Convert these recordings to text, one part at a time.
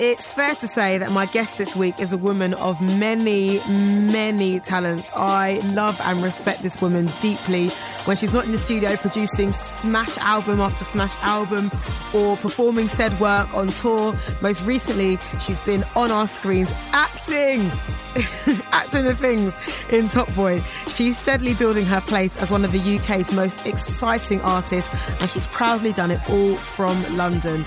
It's fair to say that my guest this week is a woman of many, many talents. I love and respect this woman deeply when she's not in the studio producing smash album after smash album or performing said work on tour. Most recently, she's been on our screens acting, acting the things in Top Boy. She's steadily building her place as one of the UK's most exciting artists, and she's proudly done it all from London.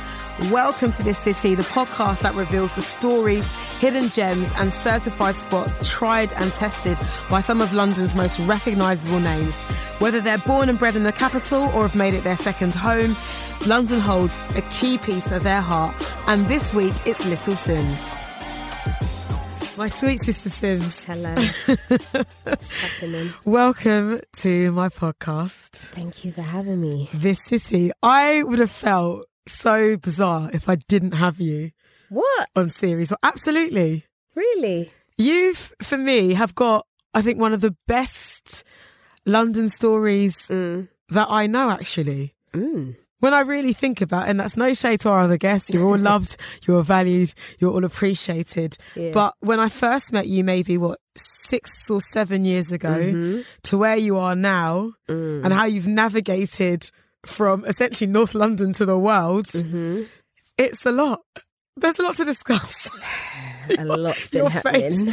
Welcome to this city, the podcast that reveals the stories, hidden gems, and certified spots tried and tested by some of London's most recognisable names. Whether they're born and bred in the capital or have made it their second home, London holds a key piece of their heart. And this week, it's Little Simz. My sweet sister Simz. Hello. What's happening? Welcome to my podcast, Thank you for having me. This City. I would have felt so bizarre if I didn't have you What? on series. Well, absolutely. Really? You, for me, have got, I think, one of the best London stories Mm. that I know, actually. Mm. When I really think about it, and that's no shade to our other guests, you're all loved, you're all valued, you're all appreciated. Yeah. But when I first met you, maybe what, six or seven years ago, Mm-hmm. to where you are now, Mm. and how you've navigated from essentially North London to the world, Mm-hmm. it's a lot. There's a lot to discuss. A lot's been happening.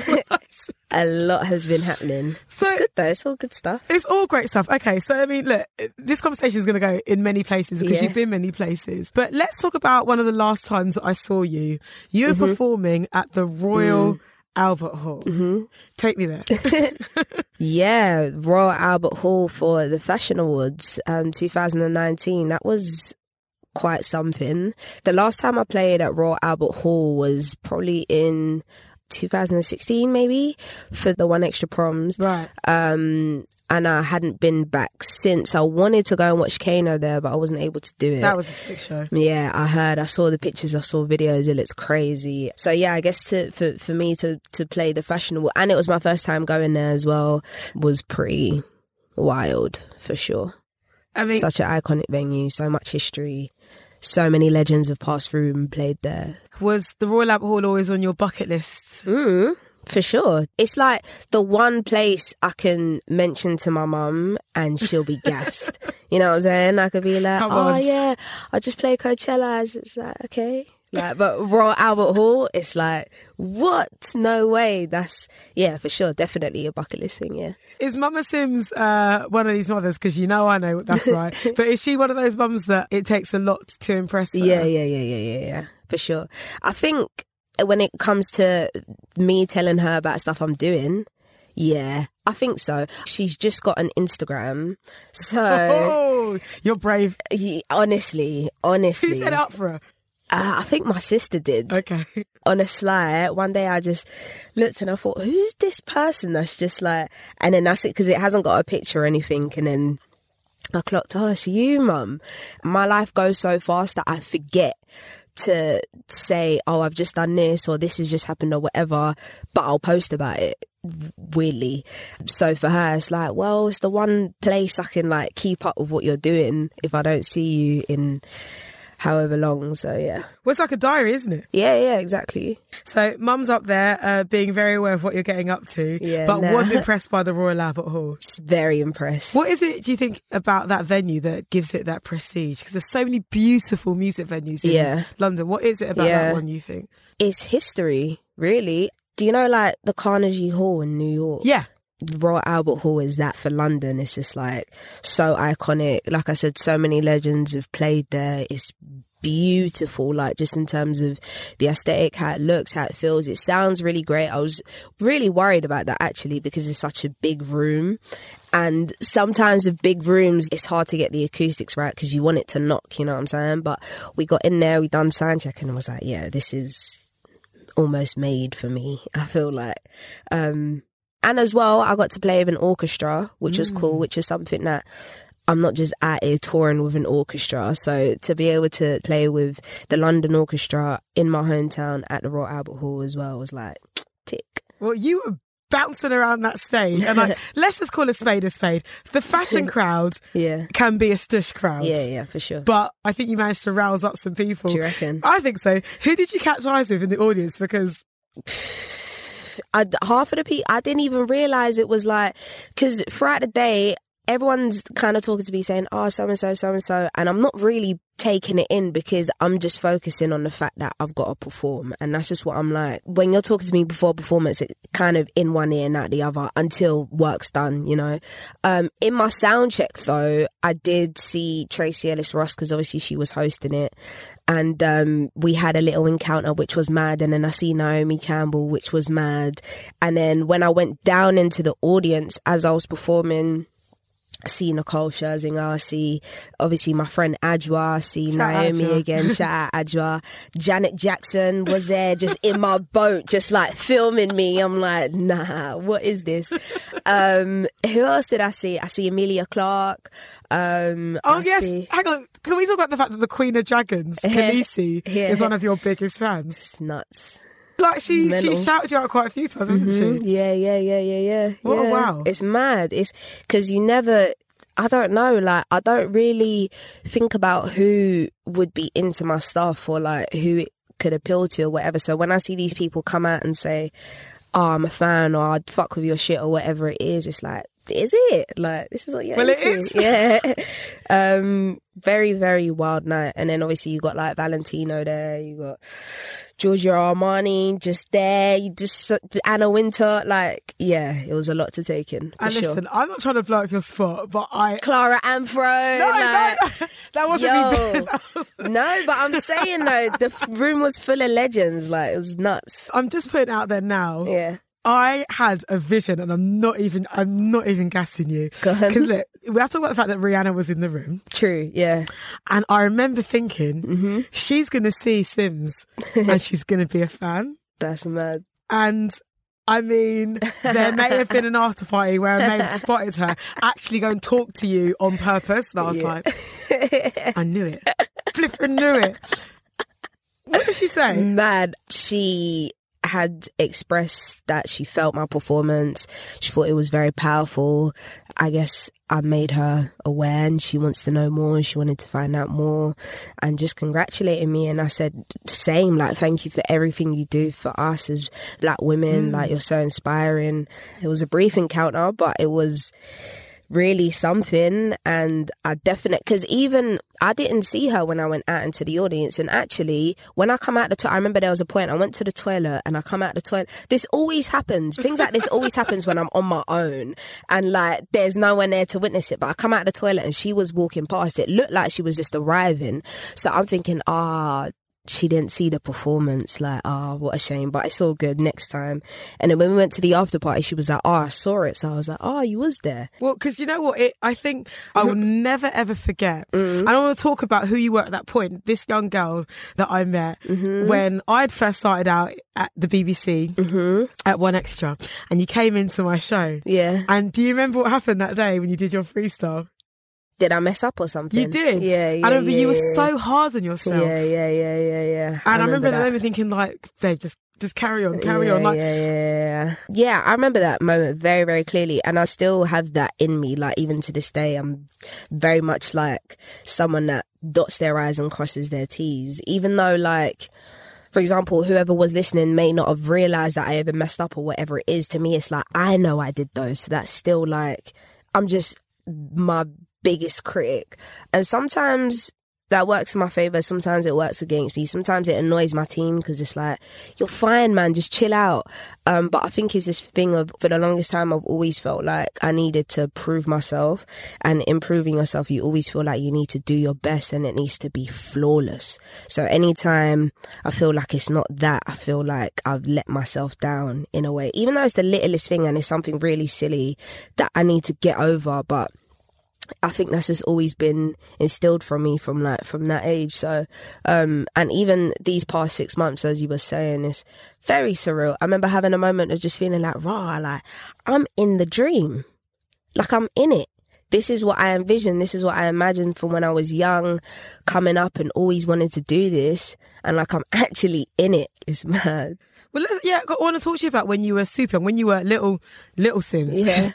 a lot has been happening. So- it's good though. It's all good stuff. It's all great stuff. Okay, so I mean, look, this conversation is going to go in many places because Yeah. you've been many places. But let's talk about one of the last times that I saw you. You were Mm-hmm. performing at the Royal Mm. Albert Hall. Mm-hmm. Take me there. Yeah, Royal Albert Hall for the Fashion Awards, um, 2019. That was quite something. The last time I played at Royal Albert Hall was probably in 2016, maybe for the One Extra Proms. right. Um, and I hadn't been back since. I wanted to go and watch Kano there, but I wasn't able to do it. That was a sick show. Yeah, I heard. I saw the pictures. I saw videos. It looks crazy. So yeah, I guess to for for me to to play the Fashion Awards, and it was my first time going there as well. Was pretty wild for sure. I mean, Such an iconic venue. So much history. So many legends have passed through and played there. was the Royal Albert Hall always on your bucket list? Mm, for sure. It's like the one place I can mention to my mum and she'll be gassed. you know what I'm saying? I could be like, Come oh on. yeah, I just play Coachella. It's like, okay. Like, but Royal Albert Hall, it's like, what? No way. That's, yeah, for sure. Definitely a bucket list thing, yeah. Is Mama Simz uh, one of these mothers? Because you know I know that's right. but is she one of those mums that it takes a lot to impress her? Yeah, yeah, yeah, yeah, yeah, yeah, for sure. I think when it comes to me telling her about stuff I'm doing, yeah, I think so. She's just got an Instagram, so Oh, you're brave. he- honestly, Who honestly, set it up for her? uh, I think my sister did. Okay. On a sly, one day I just looked and I thought, who's this person that's just like, and then that's it because it hasn't got a picture or anything, and then. I clocked, oh, it's you, mum. My life goes so fast that I forget to say, oh, I've just done this or this has just happened or whatever, but I'll post about it weirdly. So for her, it's like, well, it's the one place I can like keep up with what you're doing if I don't see you in however long. So yeah. Well, it's like a diary, isn't it? Yeah, yeah, exactly. So, mum's up there, uh, being very aware of what you're getting up to, Yeah, but nah. was impressed by the Royal Albert Hall. It's very impressed. What is it, do you think, about that venue that gives it that prestige? Because there's so many beautiful music venues in Yeah. London. What is it about Yeah. that one you think? It's history, really. Do you know like the Carnegie Hall in New York? Yeah. Royal Albert Hall is that for London. It's just like so iconic. Like I said, so many legends have played there. It's beautiful, like just in terms of the aesthetic, how it looks, how it feels. It sounds really great. I was really worried about that actually because it's such a big room. And sometimes with big rooms, it's hard to get the acoustics right because you want it to knock, you know what I'm saying? But we got in there, we done sound check and I was like, yeah, this is almost made for me. I feel like, um, and as well, I got to play with an orchestra, which was cool, mm. which is something that I'm not just out here touring with an orchestra. So to be able to play with the London Orchestra in my hometown at the Royal Albert Hall as well was like tick. Well, you were bouncing around that stage. And like, let's just call a spade a spade. The fashion crowd Yeah. can be a stush crowd. Yeah, yeah, for sure. But I think you managed to rouse up some people. Do you reckon? I think so. Who did you catch eyes with in the audience? Because I, half of the people, I didn't even realize it was like, because throughout the day, everyone's kind of talking to me saying, oh, so and so, so and so. And I'm not really taking it in because I'm just focusing on the fact that I've got to perform. And that's just what I'm like. When you're talking to me before performance, it's kind of in one ear and out the other until work's done, you know. Um, in my sound check though, I did see Tracee Ellis Ross because obviously she was hosting it. And um, we had a little encounter, which was mad. And then I see Naomi Campbell, which was mad. And then when I went down into the audience as I was performing, I see Nicole Scherzinger, I see obviously my friend Adwoa, I see Shout Naomi Adwoa. again, shout out Adwoa. Janet Jackson was there just in my boat, just like filming me. I'm like, nah, what is this? Um, who else did I see? I see Emilia Clarke. Um, oh I yes, see- hang on. Can we talk about the fact that the Queen of Dragons, Khaleesi, Yeah. is one of your biggest fans? it's nuts. Like she, she shouted you out quite a few times, hasn't Mhm. she? Yeah, yeah, yeah, yeah, yeah. What a yeah. wow. It's mad. It's because you never. I don't know. Like, I don't really think about who would be into my stuff or like who it could appeal to or whatever. So when I see these people come out and say, "Oh, I'm a fan," or "I'd fuck with your shit," or whatever it is, it's like, is it? Like, this is what you're Well, into. is. Yeah. um, very, very wild night. And then obviously you got like Valentino there. You got Giorgio Armani just there. You just Anna Wintour. Like, yeah, it was a lot to take in And sure. listen, I'm not trying to blow up your spot, but I. Clara Amfo. No, like- no, no, that wasn't Yo. me. That was- No, but I'm saying though, the room was full of legends. Like, it was nuts. I'm just putting it out there now. Yeah. I had a vision, and I'm not even. I'm not even gassing you. Because look, we have to talk about the fact that Rihanna was in the room, True. Yeah. and I remember thinking Mm-hmm. she's going to see Simz, and she's going to be a fan. That's mad. And I mean, there may have been an after party where I may have spotted her actually go and talk to you on purpose, and I was Yeah. like, I knew it, flipping knew it. What did she say? mad. She had expressed that she felt my performance. She thought it was very powerful. I guess I made her aware and she wants to know more. She wanted to find out more and just congratulating me. And I said, same, like, thank you for everything you do for us as black women. Mm. Like, you're so inspiring. It was a brief encounter, but it was really something. And I definitely because even I didn't see her when I went out into the audience. And actually when I come out the toilet I remember there was a point I went to the toilet and I come out the toilet. This always happens. Things like this always happens when I'm on my own. And like there's no one there to witness it. But I come out the toilet and she was walking past. It looked like she was just arriving. So I'm thinking ah she didn't see the performance. Like, oh, what a shame. But it's all good next time. And then when we went to the after party, she was like, oh, I saw it. So I was like, oh, you was there. Well, because you know what? It, I think I will never ever forget. Mm-hmm. I want to talk about who you were at that point. This young girl that I met Mm-hmm. when I'd first started out at the BBC at One Extra, and you came into my show. Mm-hmm. Yeah. And do you remember what happened that day when you did your freestyle? Did I mess up or something? You did. Yeah, yeah. I remember yeah, you were yeah. so hard on yourself. Yeah, yeah, yeah, yeah, yeah. And I remember, that. the moment thinking, like, babe, just just carry on, carry on. Yeah, Like, yeah, yeah, yeah. Yeah, I remember that moment very, very clearly. And I still have that in me. Like, even to this day, I'm very much like someone that dots their I's and crosses their T's. Even though, like, for example, whoever was listening may not have realized that I even messed up or whatever it is. To me, it's like, I know I did those. So that's still like, I'm just my biggest critic. And sometimes that works in my favor. Sometimes it works against me. Sometimes it annoys my team because it's like, you're fine, man. Just chill out. Um, but I think it's this thing of, for the longest time, I've always felt like I needed to prove myself and improving yourself. You always feel like you need to do your best and it needs to be flawless. So anytime I feel like it's not that, I feel like I've let myself down in a way, even though it's the littlest thing and it's something really silly that I need to get over. But I think that's just always been instilled from me from like from that age. So, um, and even these past six months, as you were saying, is very surreal. I remember having a moment of just feeling like, raw, like I'm in the dream, like I'm in it. This is what I envisioned. This is what I imagined from when I was young, coming up and always wanted to do this. And like I'm actually in it. It's mad. Well, yeah, I want to talk to you about when you were super, and when you were little, little Simz. Yeah.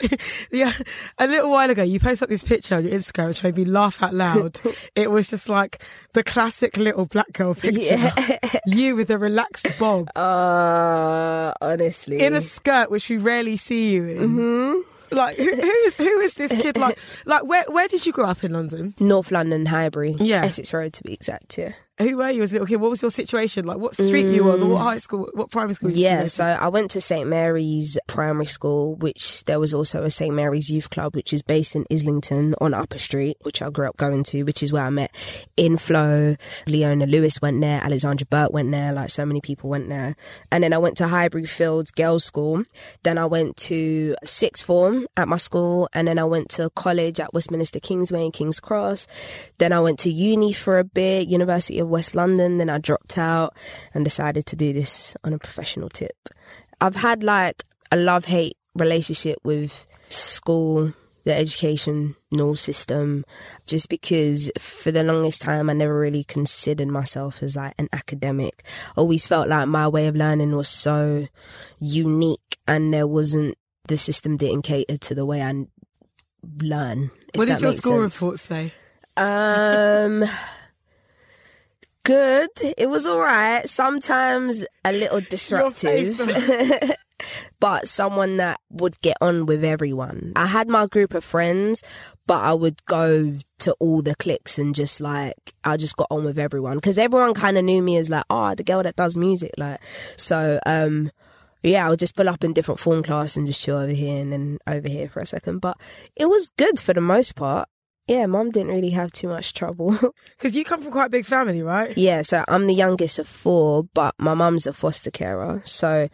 yeah. A little while ago, you posted up this picture on your Instagram, which made me laugh out loud. it was just like the classic little black girl picture. Yeah. you with a relaxed bob Uh, honestly. in a skirt, which we rarely see you in. Mm-hmm. Like, who, who is who is this kid? Like, like where where did you grow up in London? North London, Highbury. Yeah. Essex Road to be exact, yeah. Who were you as a little kid? What was your situation? Like, what street you on? Or what high school? What primary school? did you Mm. Yeah, so I went to St Mary's Primary School, which there was also a St Mary's Youth Club, which is based in Islington on Upper Street, which I grew up going to, which is where I met Inflo, Leona Lewis went there, Alexandra Burke went there, like so many people went there. And then I went to Highbury Fields Girls' School. Then I went to sixth form at my school, and then I went to college at Westminster Kingsway and King's Cross. Then I went to uni for a bit, University of West London. Then I dropped out and decided to do this on a professional tip. I've had like a love hate relationship with school, the education, educational system, just because for the longest time I never really considered myself as like an academic. Always felt like my way of learning was so unique and there wasn't, the system didn't cater to the way I learn. What did your school sense. reports say? Um, good. It was all right. Sometimes a little disruptive, but someone that would get on with everyone. I had my group of friends, but I would go to all the cliques and just like I just got on with everyone because everyone kind of knew me as like, oh, the girl that does music. Like, so um. Yeah, I would just pull up in different form class and just chill over here and then over here for a second. But it was good for the most part. Yeah, mum didn't really have too much trouble. Because you come from quite a big family, right? yeah, so I'm the youngest of four, but my mum's a foster carer. So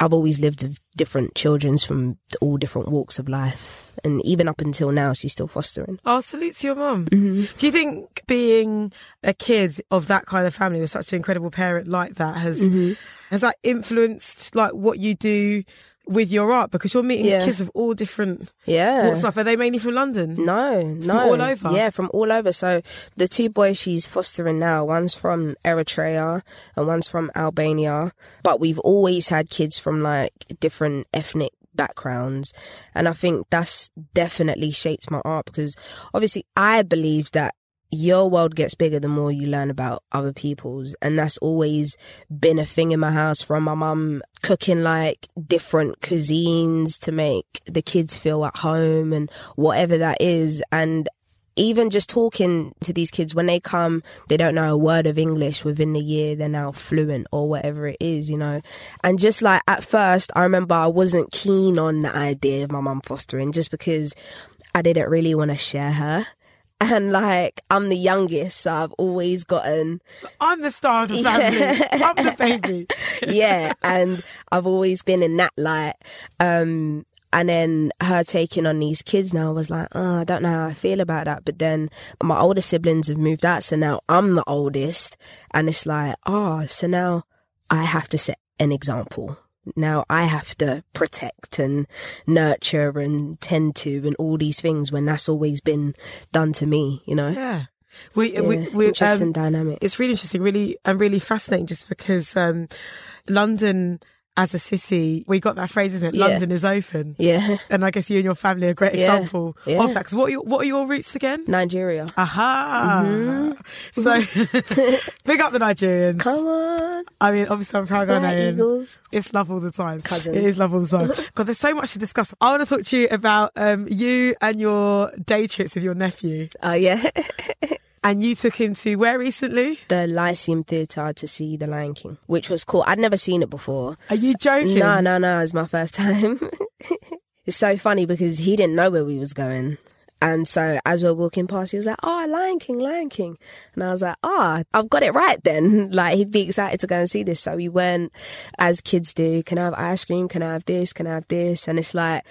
I've always lived with different children's from all different walks of life. And even up until now, she's still fostering. Oh, salute to your mum. Mm-hmm. Do you think being a kid of that kind of family with such an incredible parent like that has Mm-hmm. has that influenced like what you do with your art? Because you're meeting Yeah. kids of all different Yeah. of life. Are they mainly from London? No, no. from all over? Yeah, from all over. So the two boys she's fostering now, one's from Eritrea and one's from Albania. But we've always had kids from like different ethnic backgrounds. And I think that's definitely shaped my art because obviously I believe that your world gets bigger the more you learn about other people's. And that's always been a thing in my house from my mum cooking like different cuisines to make the kids feel at home and whatever that is. And even just talking to these kids when they come they don't know a word of english within the year they're now fluent or whatever it is you know? And just like at first i remember i wasn't keen on the idea of my mum fostering just because i didn't really want to share her and like i'm the youngest so i've always gotten I'm the star of the family. Yeah. I'm the baby. yeah, and I've always been in that light. Um, and then her taking on these kids now was like, oh, I don't know how I feel about that. But then my older siblings have moved out, so now I'm the oldest, and it's like, oh, so now I have to set an example. Now I have to protect and nurture and tend to and all these things when that's always been done to me, you know? Yeah. We, Yeah, we, we, interesting um, dynamic. it's really interesting, really, and really fascinating just because um, London as a city, we got that phrase, isn't it? Yeah. London is open. Yeah. And I guess you and your family are a great Yeah. example Yeah. of that. 'Cause what are your, what are your roots again? Nigeria. Aha! Mm-hmm. So, big up the Nigerians. Come on. I mean, obviously, I'm proud Ghanaian. Eagles. It's love all the time. Cousins. It is love all the time. God, there's so much to discuss. I want to talk to you about um, you and your day trips with your nephew. Oh, yeah. And you took him to where recently? the Lyceum Theatre to see The Lion King, which was cool. I'd never seen it before. Are you joking? No, no, no. It was my first time. it's so funny because he didn't know where we was going. And so as we are walking past, he was like, oh, Lion King, Lion King. And I was like, ah, I've got it right then. Like, he'd be excited to go and see this. So we went, as kids do, can I have ice cream? Can I have this? Can I have this? And it's like,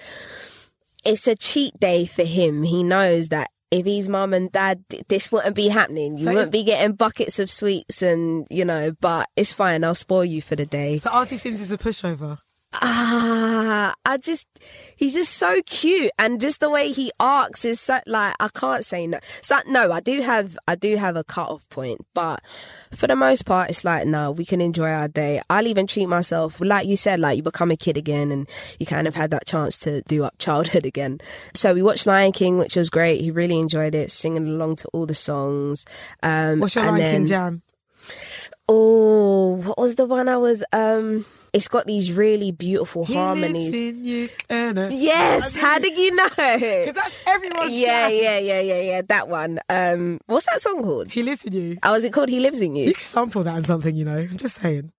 it's a cheat day for him. He knows that if his mum and dad, this wouldn't be happening. You So wouldn't be getting buckets of sweets and, you know, but it's fine. I'll spoil you for the day. So Auntie Simz is a pushover. Ah, I just, he's just so cute, and just the way he arcs is so like I can't say no. So no, I do have, I do have a cut off point, but for the most part, it's like no, we can enjoy our day. I'll even treat myself, like you said, like you become a kid again, and you kind of had that chance to do up childhood again. So we watched Lion King, which was great. He really enjoyed it, singing along to all the songs. Um, What's your and Lion King jam? Oh, what was the one I was? Um, it's got these really beautiful He harmonies. you, Yes, how did you know? 'Cause that's everyone's Yeah, yeah, yeah, yeah, yeah. That one. Um, what's that song called? He lives in you. Oh, is it called "He Lives in You"? You could sample that in something, you know. I'm just saying.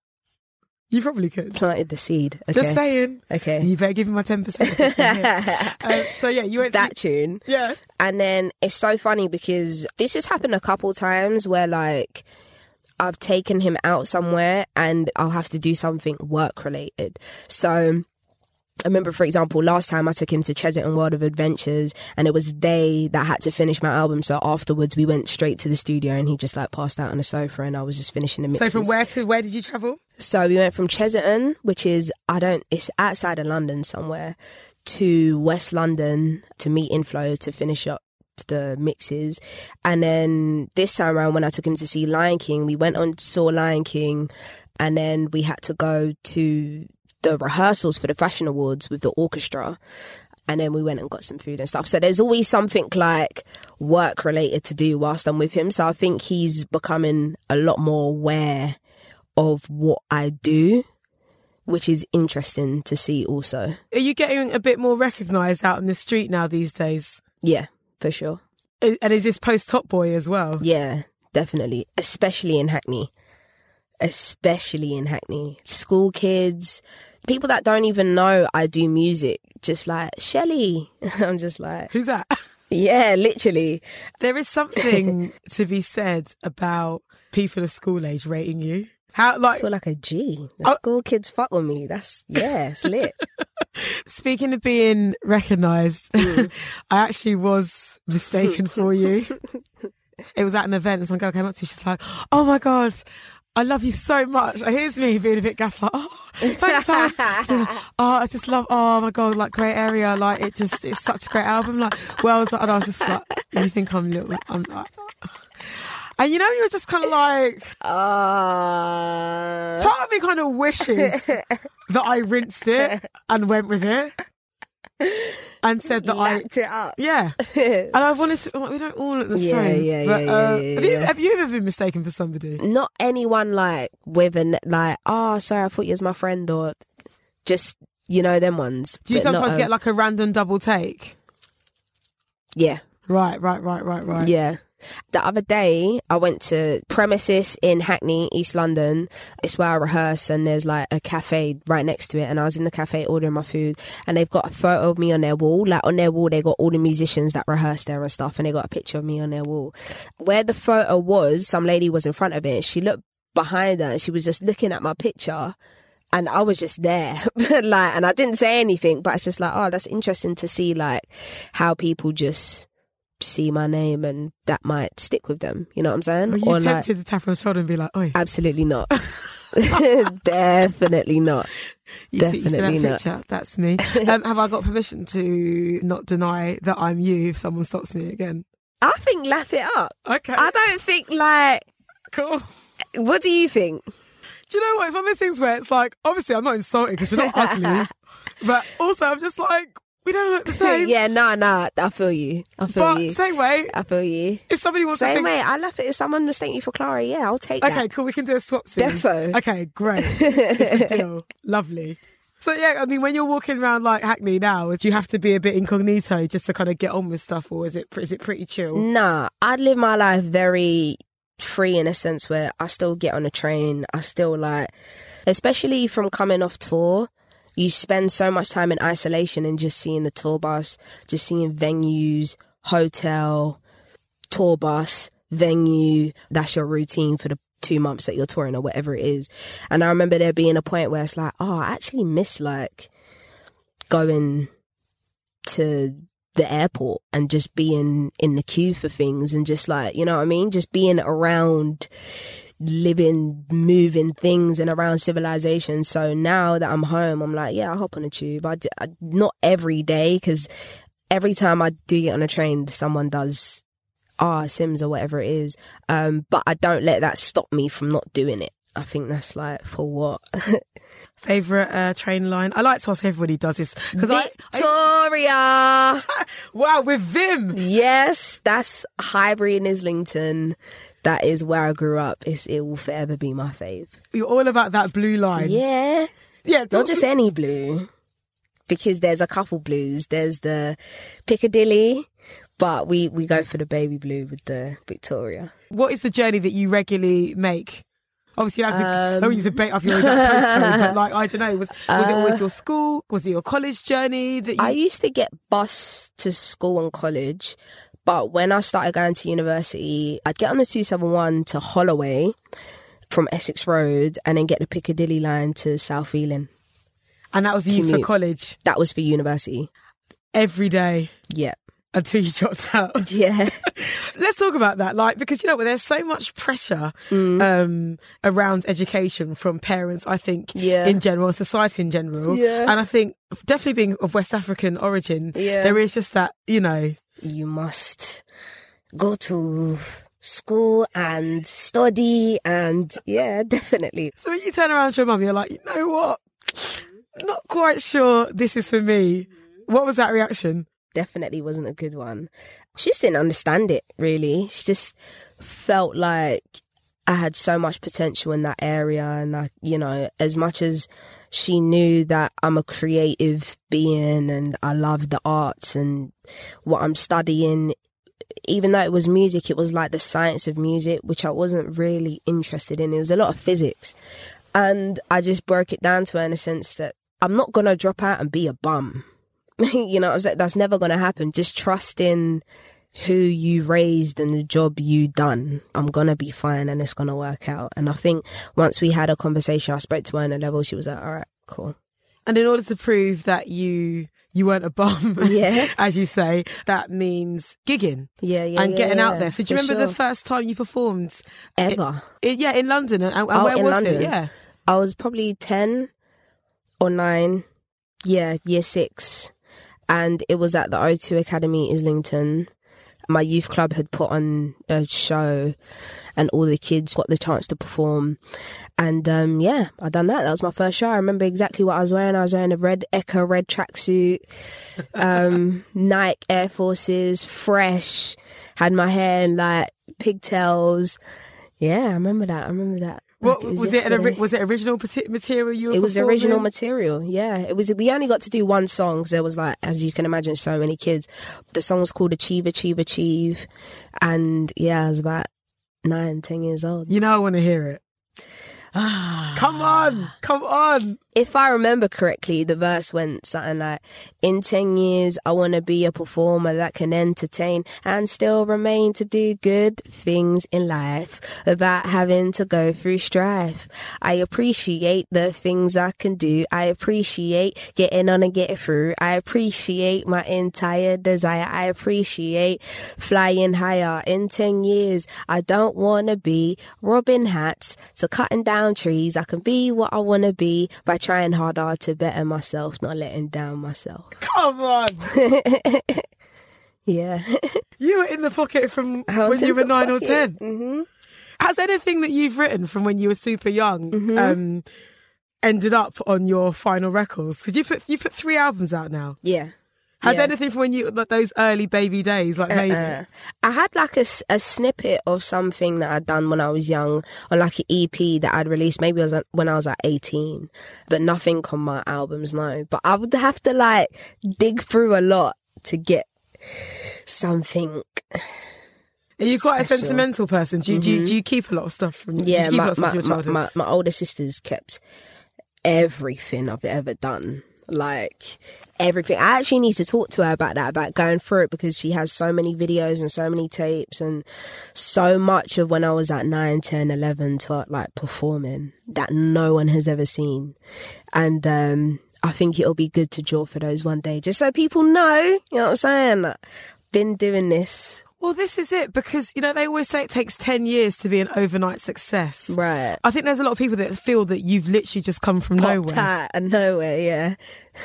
You probably could. Planted the seed. Okay. Just saying. Okay. You better give me my ten percent. um, so yeah, you went that tune. yeah. And then it's so funny because this has happened a couple times where like I've taken him out somewhere and I'll have to do something work related. So I remember, for example, last time I took him to Chessington World of Adventures and it was the day that I had to finish my album. So afterwards we went straight to the studio and he just like passed out on the sofa and I was just finishing the mix. So from where to where did you travel? So we went from Chessington, which is I don't it's outside of London somewhere, to West London to meet Inflo to finish up the mixes. And then this time around when I took him to see Lion King, we went on saw Lion King and then we had to go to the rehearsals for the fashion awards with the orchestra. And then we went and got some food and stuff. So there's always something like work related to do whilst I'm with him. So I think he's becoming a lot more aware of what I do, which is interesting to see also. Are you getting a bit more recognised out in the street now these days? Yeah, for sure. And is this post Top Boy as well? Yeah, definitely. Especially in Hackney. Especially in Hackney. School kids, people that don't even know I do music, just like, Shelley. I'm just like, Who's that? yeah, literally. There is something to be said about people of school age rating you. How I like feel like a G. The Oh. school kids fuck with me. That's, yeah, it's lit. speaking of being recognised, Mm. I actually was mistaken for you. It was at an event and some girl came up to me, she's like, Oh my god, I love you so much. Here's me being a bit gaslight. Oh, thanks, hon. Oh, I just love. Oh my god, like Grey Area. Like it just, it's such a great album. Like well done. And I was just like, you think I'm little? I'm like, and you know, you're just kind of like, Uh, part of me kind of wishes that I rinsed it and went with it and said that I, lapped it up. yeah. And I wanted to, like, we don't all look the Yeah, same. yeah, but, yeah, uh, yeah, yeah, have, you, yeah. have you ever been mistaken for somebody? not anyone like with an like oh sorry i thought you was my friend or just you know them ones Do you not sometimes a- get like a random double take? yeah Right, right, right, right, right. yeah the other day i went to premises in hackney east london. It's where i rehearse and there's like a cafe right next to it and i was in the cafe ordering my food and they've got a photo of me on their wall. Like on their wall they got all the musicians that rehearse there and stuff and they got a picture of me on their wall. Where the photo was some lady was in front of it. She looked behind her and she was just looking at my picture and I was just there, like, and I didn't say anything, but it's just like, oh, that's interesting to see, like, how people just see my name and that might stick with them. You know what I'm saying? Were you Or like, tempted to tap on the shoulder and be like, "Oi"? absolutely not. Definitely not. You see, you see that not. picture? That's me. Um, have I got permission to not deny that I'm you if someone stops me again? I think laugh it up. Okay, I don't think like. cool. What do you think? Do you know what? It's one of those things where it's like, obviously, I'm not insulted because you're not ugly, but also I'm just like, we don't look the same. yeah, no, no. I feel you. I feel but you. same way, I feel you. if somebody wants to Same think, way. I love it. If someone mistake you for Clara, yeah, I'll take okay, that. Okay, cool, we can do a swap scene. Defo. Okay, great. it's a deal. Lovely. So yeah, I mean, when you're walking around like Hackney now, do you have to be a bit incognito just to kind of get on with stuff, or is it is it pretty chill? Nah, I live my life very free in a sense where I still get on a train. I still like, especially from coming off tour, you spend so much time in isolation and just seeing the tour bus, just seeing venues, hotel, tour bus, venue. That's your routine for the two months that you're touring or whatever it is. And I remember there being a point where it's like, oh, I actually miss like going to the airport and just being in the queue for things and just like, you know what I mean? Just being around living, moving things and around civilization. So now that I'm home, I'm like, yeah, I hop on a tube. I, do, I not every day because every time I do get on a train, someone does ah Simz or whatever it is. Um, but I don't let that stop me from not doing it. I think that's like for what. Favorite uh, train line? I like to ask everybody does this because I, Victoria. I wow with Vim. yes, that's Highbury and Islington. That is where I grew up. It's, it will forever be my fave. You're all about that blue line. Yeah. yeah. Not just any blue, because there's a couple blues. There's the Piccadilly, but we, we go for the baby blue with the Victoria. What is the journey that you regularly make? Obviously, have to, I Um, don't you to bait up your postcode, but like I don't know, was was it always your school? Was it your college journey that you? I used to get bus to school and college, but when I started going to university, I'd get on the 271 to Holloway from Essex Road and then get the Piccadilly line to South Ealing. and that was you for college That was for university. every day Yeah. until you dropped out. Yeah. Let's talk about that, like because you know there's so much pressure Mm. um, around education from parents. I think Yeah. in general, society in general, Yeah. and I think definitely being of West African origin, Yeah. there is just that you know you must go to school and study and yeah, definitely. So when you turn around to your mum, you're like, you know what? Not quite sure this is for me. Mm-hmm. What was that reaction? definitely wasn't a good one. She just didn't understand it really. She just felt like I had so much potential in that area and I, you know, as much as she knew that I'm a creative being and I love the arts and what I'm studying even though it was music, it was like the science of music, which I wasn't really interested in. It was a lot of physics. And I just broke it down to her in a sense that I'm not going to drop out and be a bum. you know, I was like, that's never going to happen. Just trust in who you raised and the job you done. I'm to be fine and it's to work out. And I think once we had a conversation, I spoke to her on a level, she was like, all right, cool. And in order to prove that you you weren't a bum, Yeah. as you say, that means gigging Yeah, yeah. and yeah, getting out there. So do you for remember the first time you performed? ever? I- yeah, in London. And, and Oh, where in was London? it? Yeah. I was probably 10 or 9. Yeah, year 6. And it was at the O2 Academy Islington. My youth club had put on a show and all the kids got the chance to perform. And um, yeah, I done that. That was my first show. I remember exactly what I was wearing. I was wearing a red Ecko red tracksuit, um, Nike Air Forces, fresh, had my hair in like pigtails. Yeah, I remember that. I remember that. What was it? An, was it original material you? Were It was original material. Yeah, it was. We only got to do one song 'cause there was like, as you can imagine, so many kids. The song was called "Achieve, Achieve, Achieve," and yeah, I was about nine, ten years old. You know, I want to hear it. Ah. Come on, come on. If I remember correctly, the verse went something like, "In ten years, I want to be a performer that can entertain and still remain to do good things in life without having to go through strife. I appreciate the things I can do. I appreciate getting on and getting through. I appreciate my entire desire. I appreciate flying higher. In ten years, I don't want to be robbing hats to cutting down trees. I can be what I want to be by trying harder to better myself, not letting down myself. Come on. Yeah. You were in the pocket from when you were nine or pocket. ten. hmm Has anything that you've written from when you were super young Mm-hmm. um, ended up on your final records? Because you put you put three albums out now. Yeah. Has Yeah. anything from when you like those early baby days like made Uh, it? I had like a, a snippet of something that I'd done when I was young on like an EP that I'd released maybe it was when I was like 18, but nothing on my albums, no. But I would have to like dig through a lot to get something. Are you quite a sentimental person? Do you, do, you, do you keep a lot of stuff from? do you Yeah, keep a my, lot of stuff my, from your my, childhood? my, my older sisters kept everything I've ever done. Like everything. I actually need to talk to her about that, about going through it because she has so many videos and so many tapes and so much of when I was at 9, 10, 11 to like performing that no one has ever seen. And um, I think it'll be good to draw for those one day just so people know, you know what I'm saying? Like, been doing this. Well, this is it because, you know, they always say it takes 10 years to be an overnight success. Right. I think there's a lot of people that feel that you've literally just come from Popped nowhere. out of nowhere, yeah.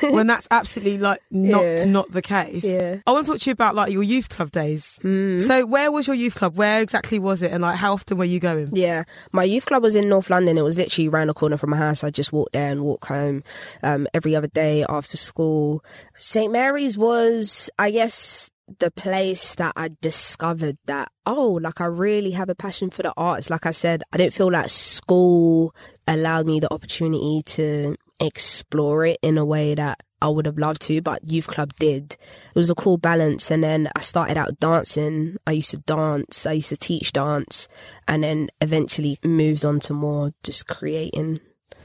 when that's absolutely like not Yeah. not the case. Yeah. I want to talk to you about like your youth club days. Mm. So where was your youth club? Where exactly was it? And like how often were you going? Yeah, my youth club was in North London. It was literally around the corner from my house. I just walked there and walk home um, every other day after school. St Mary's was, I guess, the place that I discovered that oh, like I really have a passion for the arts. Like I said, I didn't feel like school allowed me the opportunity to explore it in a way that I would have loved to, but youth club did. It was a cool balance. And then I started out dancing. I used to dance. I used to teach dance and then eventually moved on to more just creating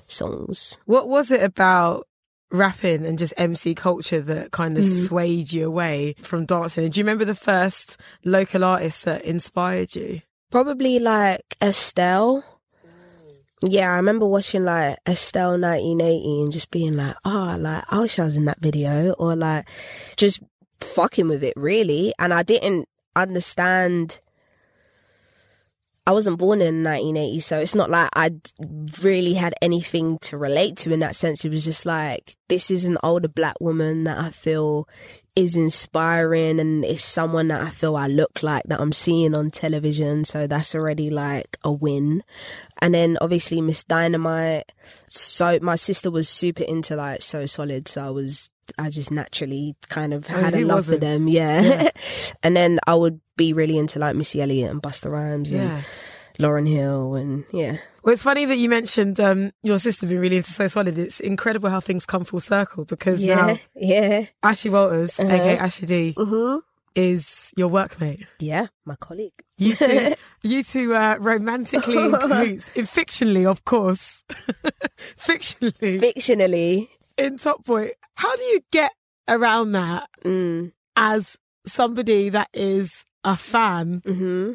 songs. What was it about rapping and just MC culture that kind of Mm. swayed you away from dancing? And do you remember the first local artist that inspired you? Probably like Estelle. Yeah, I remember watching like Estelle 1980 and just being like, oh, like I wish I was in that video or like just fucking with it really. And I didn't understand. I wasn't born in 1980, so it's not like I really had anything to relate to in that sense. It was just like, this is an older black woman that I feel is inspiring and is someone that I feel I look like that I'm seeing on television. So that's already like a win. And then obviously Miss Dynamite. So my sister was super into like So Solid. So I was, I just naturally kind of Oh, had a love for them. Yeah. Yeah. and then I would be really into like Missy Elliott and Busta Rhymes and Lauryn Hill and yeah. Well, it's funny that you mentioned um, your sister being really into So Solid. It's incredible how things come full circle because Yeah. now Yeah. Ashley Walters, Uh-huh. aka Asher D, Mm-hmm. is your workmate. Yeah. My colleague. You two, you two uh, romantically in fictionally, of course, fictionally Fictionally. In Top Boy. How do you get around that Mm. as somebody that is a fan? Mm-hmm.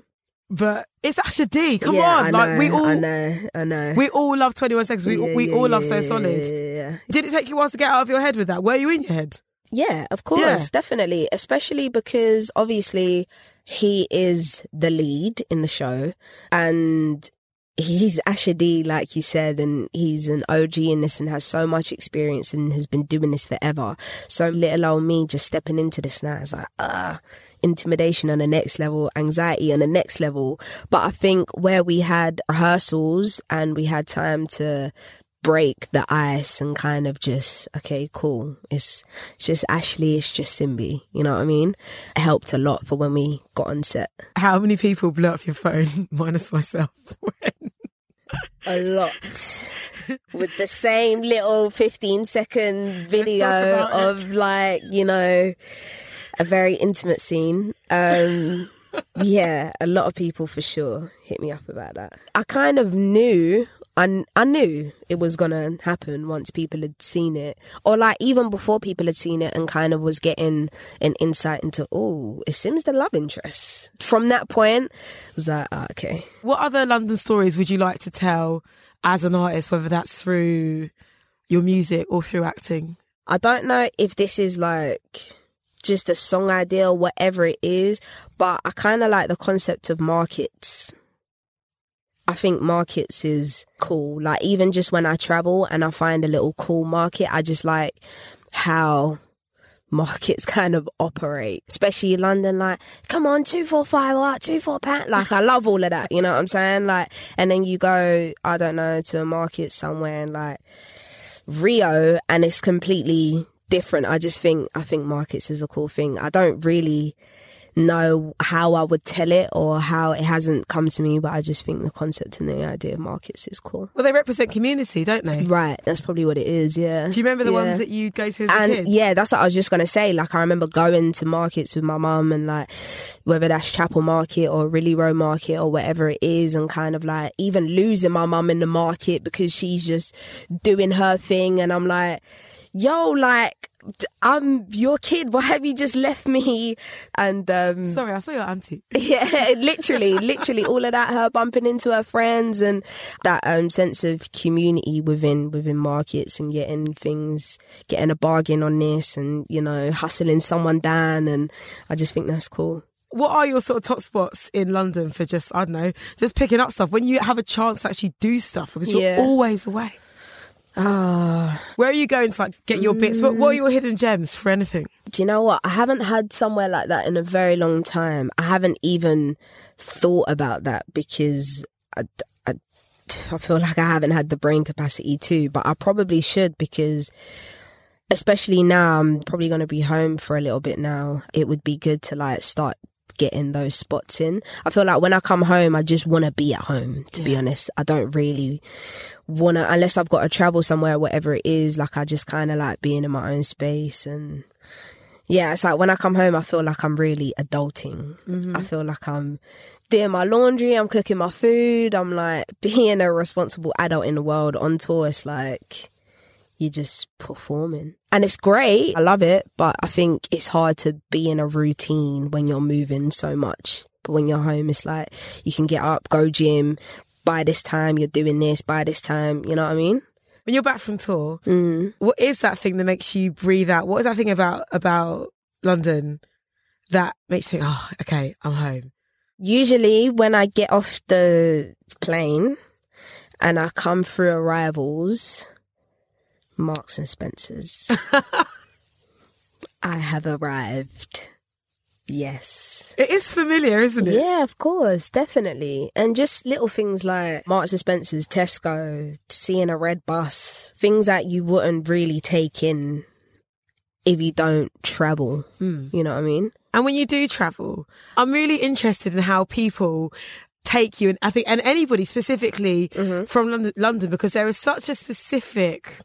But it's Asher D. Come yeah, on, I like know, we all I know. I know. we all love Twenty One Seconds. We Yeah, we yeah, all love So Solid. Did it take you a while to get out of your head with that? Were you in your head? Yeah, of course, definitely. Especially because obviously he is the lead in the show and he's Asher D, like you said, and he's an OG in this and has so much experience and has been doing this forever. So little old me just stepping into this now is like, ah, intimidation on the next level, anxiety on the next level. But I think where we had rehearsals and we had time to break the ice and kind of just okay cool it's it's just ashley it's just simbi you know what i mean it helped a lot for when we got on set How many people blew up your phone, minus myself? a lot. With the same little 15 second video about it. of like you know a very intimate scene. Um yeah a lot of people for sure hit me up about that. I kind of knew I, I knew it was gonna happen once people had seen it or like even before people had seen it and kind of was getting an insight into oh it seems the love interest from that point it was like ah, okay What other London stories would you like to tell as an artist, whether that's through your music or through acting? I don't know if this is like just a song idea or whatever it is, but I kind of like the concept of markets. I think markets is cool. Like even just when I travel and I find a little cool market, I just like how markets kind of operate, especially London. Like, come on, two four five, what two four pound. Like, I love all of that. You know what I'm saying? Like, and then you go, I don't know, to a market somewhere and like Rio, and it's completely different. I just think I think markets is a cool thing. I don't really know how I would tell it or how it hasn't come to me, but I just think the concept and the idea of markets is cool. Well, they represent community, don't they? Right, that's probably what it is. Yeah. Do you remember the Yeah. ones that you go to as a and kid? yeah, that's what I was just gonna say. Like I remember going to markets with my mum and like whether that's Chapel Market or Ridley Road Market or whatever it is, and kind of like even losing my mum in the market because she's just doing her thing, and I'm like, yo, like I'm your kid. Why have you just left me? And um, Sorry, I saw your auntie. yeah, literally, literally all of that, her bumping into her friends and that um sense of community within within markets and getting things getting a bargain on this and, you know, hustling someone down and I just think that's cool. what are your sort of top spots in London for just I don't know, just picking up stuff when you have a chance to actually do stuff because you're Yeah. always away. Ah, Where are you going to like get your bits? What, what are your hidden gems for anything? do you know what? I haven't had somewhere like that in a very long time. I haven't even thought about that because I, I, I feel like I haven't had the brain capacity to, but I probably should because especially now I'm probably going to be home for a little bit now. It would be good to like start getting those spots in. I feel like when I come home, I just want to be at home, to be honest. I don't really want to, unless I've got to travel somewhere, whatever it is, like I just kind of like being in my own space and yeah, it's like when I come home, I feel like I'm really adulting. Mm-hmm. I feel like I'm doing my laundry, I'm cooking my food, I'm like being a responsible adult in the world. On tour, it's like you're just performing. And it's great, I love it, but I think it's hard to be in a routine when you're moving so much. But when you're home, it's like you can get up, go gym, by this time you're doing this, by this time, you know what I mean? When you're back from tour, Mm. what is that thing that makes you breathe out? What is that thing about about London that makes you think, oh, okay, I'm home? Usually, when I get off the plane and I come through arrivals, Marks and Spencers, I have arrived. Yes. It is familiar, isn't it? Yeah, of course, definitely. And just little things like Marks and Spencers, Tesco, seeing a red bus, things that you wouldn't really take in if you don't travel. You know what I mean? And when you do travel, I'm really interested in how people take you, and I think, and anybody specifically Mm-hmm. from London, London, because there is such a specific.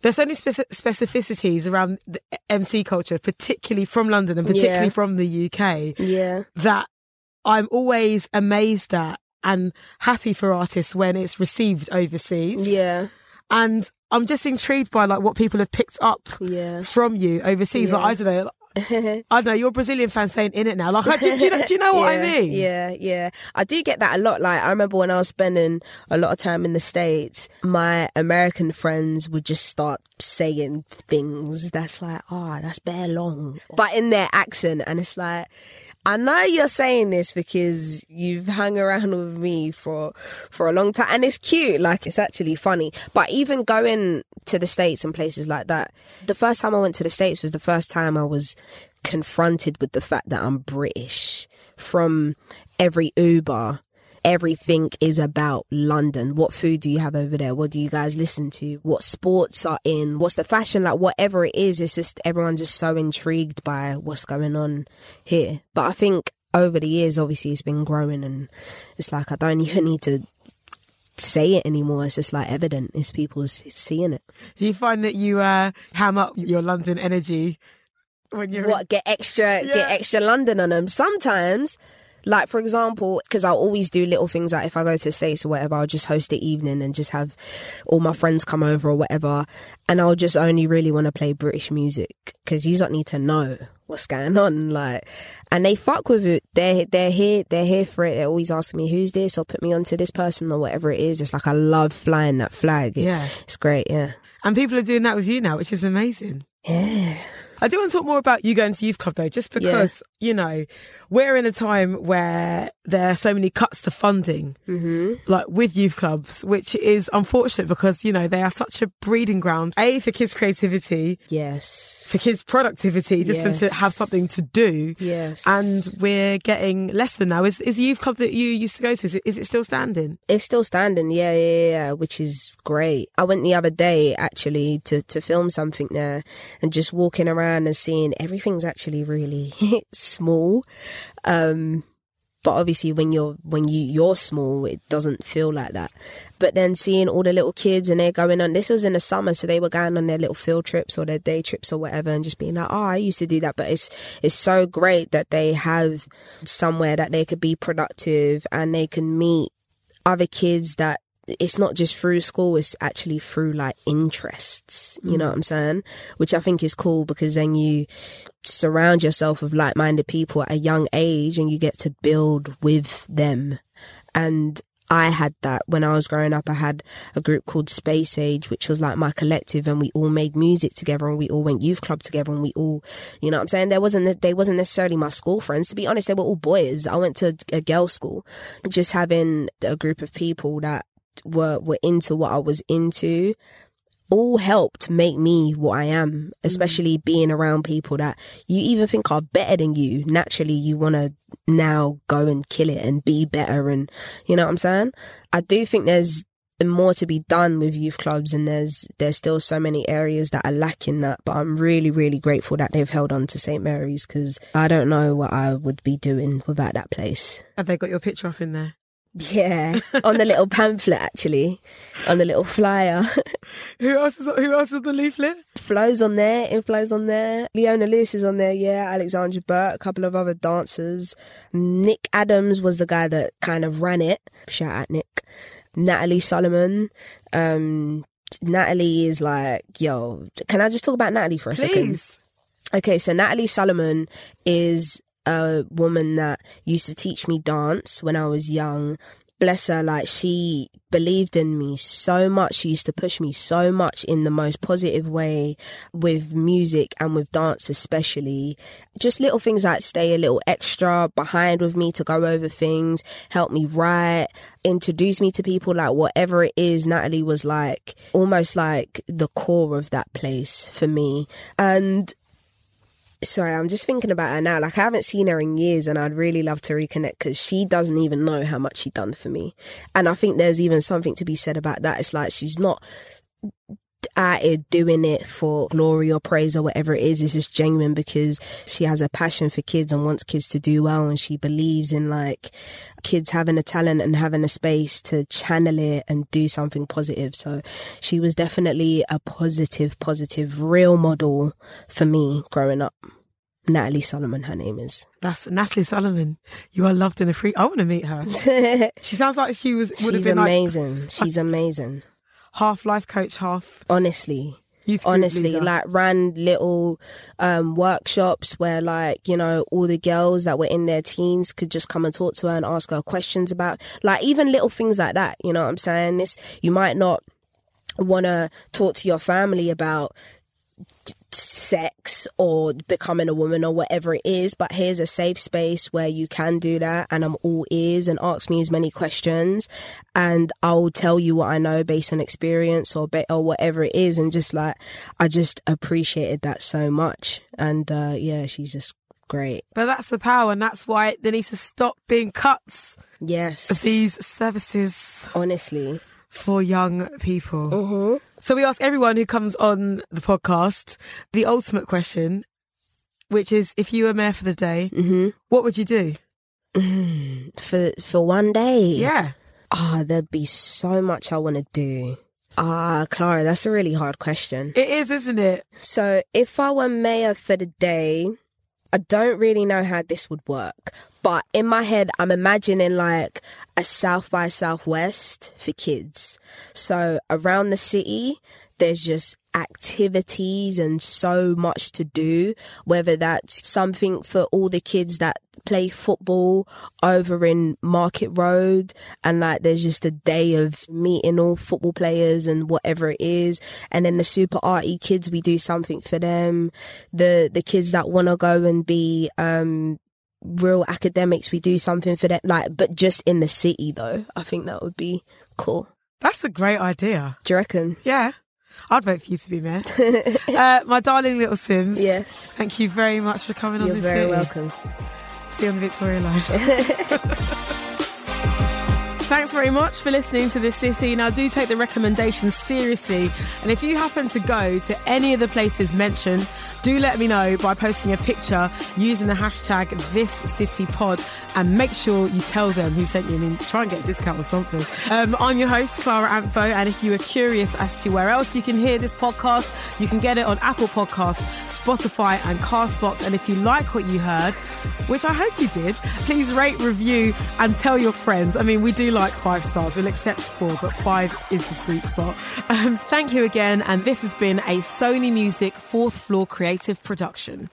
There's so many speci- specificities around the MC culture, particularly from London and particularly Yeah. from the UK, Yeah. that I'm always amazed at and happy for artists when it's received overseas. Yeah. And I'm just intrigued by like what people have picked up Yeah. from you overseas. Like, I don't know. I know. You're a Brazilian fan saying in it now. Like, do, do you know, do you know what I mean? Yeah, yeah. I do get that a lot. Like, I remember when I was spending a lot of time in the States, my American friends would just start saying things that's like, oh, that's bare long. But in their accent. And it's like, I know you're saying this because you've hung around with me for for a long time and it's cute like it's actually funny but even going to the states and places like that the first time I went to the states was the first time I was confronted with the fact that I'm British from every Uber everything is about London. What food do you have over there? What do you guys listen to? What sports are in? What's the fashion like? Whatever it is, it's just everyone's just so intrigued by what's going on here. But I think over the years, obviously, it's been growing, and it's like I don't even need to say it anymore. It's just like evident. It's people seeing it. Do you find that you uh, ham up your London energy when you're what get extra Yeah. get extra London on them. Sometimes, like for example, because I'll always do little things like if I go to the states or whatever, I'll just host the evening and just have all my friends come over or whatever, and I'll just only really want to play British music because you don't need to know what's going on, like, and they fuck with it. They're, they're here they're here for it. They always ask me who's this or put me onto this person or whatever it is. It's like I love flying that flag. It- Yeah. it's great. Yeah, And people are doing that with you now, which is amazing. yeah. I do want to talk more about you going to youth club though, just because you know we're in a time where there are so many cuts to funding, Mm-hmm. like with youth clubs, which is unfortunate because you know they are such a breeding ground. A for kids' creativity, Yes. for kids' productivity, just them to have something to do. Yes. And we're getting less than now. Is is the youth club that you used to go to? Is it, is it still standing? It's still standing, yeah, yeah, yeah, which is great. I went the other day actually to, to film something there and just walking around and seeing everything's actually really small. Um, but obviously when you're when you you're small it doesn't feel like that but then seeing all the little kids and they're going on this was in the summer so they were going on their little field trips or their day trips or whatever and just being like oh i used to do that but it's it's so great that they have somewhere that they could be productive and they can meet other kids that it's not just through school, it's actually through like interests, you know mm. what I'm saying? Which I think is cool because then you surround yourself with like minded people at a young age and you get to build with them. And I had that when I was growing up. I had a group called Space Age, which was like my collective, and we all made music together, and we all went youth club together, and we all, you know, what I'm saying there wasn't they wasn't necessarily my school friends. To be honest, they were all boys. I went to a girls' school. Just having a group of people that were were into what I was into all helped make me what I am, especially mm. being around people that you even think are better than you. Naturally, you want to now go and kill it and be better. And you know what I'm saying? I do think there's more to be done with youth clubs and there's there's still so many areas that are lacking that but I'm really really grateful that they've held on to St Mary's because I don't know what I would be doing without that place. Have they got your picture off in there? Yeah, on the little pamphlet actually, on the little flyer. who else is who else is the leaflet? Flo's on there, Inflo's on there, Leona Lewis is on there, yeah, Alexandra Burke, a couple of other dancers. Nick Adams was the guy that kind of ran it. Shout out Nick. Natalie Solomon. Um, Natalie is like, yo, can I just talk about Natalie for a Please. second? Okay, so Natalie Solomon is a woman that used to teach me dance when I was young. Bless her, like she believed in me so much. She used to push me so much in the most positive way with music and with dance, especially. Just little things like stay a little extra behind with me to go over things, help me write, introduce me to people, like whatever it is. Natalie was like almost like the core of that place for me. And sorry, I'm just thinking about her now. Like I haven't seen her in years, and I'd really love to reconnect because she doesn't even know how much she done for me. And I think there's even something to be said about that. It's like she's not out it doing it for glory or praise or whatever it is. It's just genuine because she has a passion for kids and wants kids to do well, and she believes in like kids having a talent and having a space to channel it and do something positive. So she was definitely a positive, positive, real model for me growing up. Natalie Solomon, her name is. That's Natalie Solomon. You are loved in a free. I want to meet her. she sounds like she was. Would She's been amazing. Like, She's amazing. Half life coach, half honestly honestly leader. like ran little um, workshops where like you know all the girls that were in their teens could just come and talk to her and ask her questions about like even little things like that you know what i'm saying this you might not want to talk to your family about sex or becoming a woman or whatever it is, but here's a safe space where you can do that. And I'm all ears and ask me as many questions. And I'll tell you what I know based on experience or, be- or whatever it is. And just like, I just appreciated that so much. And uh, yeah, she's just great. But that's the power, and that's why there needs to stop being cuts. Yes. Of these services. Honestly. For young people. Mm-hmm. So we ask everyone who comes on the podcast the ultimate question, which is if you were mayor for the day, mm-hmm. what would you do? Mm, for for one day? Yeah. Ah, oh, there'd be so much I want to do. Ah, Clara, that's a really hard question. It is, isn't it? So if I were mayor for the day, I don't really know how this would work, but in my head, I'm imagining like a South by Southwest for kids. So around the city, there's just activities and so much to do, whether that's something for all the kids that play football over in Market Road and like there's just a day of meeting all football players and whatever it is. And then the super arty kids, we do something for them. The the kids that want to go and be um real academics, we do something for them. Like, but just in the city though, I think that would be cool. That's a great idea. Do you reckon? Yeah. I'd vote for you to be mayor. uh, my darling little Simz. Yes. Thank you very much for coming You're on this very city. welcome. See you on the Victoria line. Thanks very much for listening to this city. Now, do take the recommendations seriously. And if you happen to go to any of the places mentioned, do let me know by posting a picture using the hashtag ThisCityPod and make sure you tell them who sent you. I mean, try and get a discount or something. Um, I'm your host, Clara Amfo, and if you are curious as to where else you can hear this podcast, you can get it on Apple Podcasts, Spotify, and Castbox. And if you like what you heard, which I hope you did, please rate, review, and tell your friends. I mean, we do like five stars. We'll accept four, but five is the sweet spot. Um, thank you again. And this has been a Sony Music fourth floor creative production.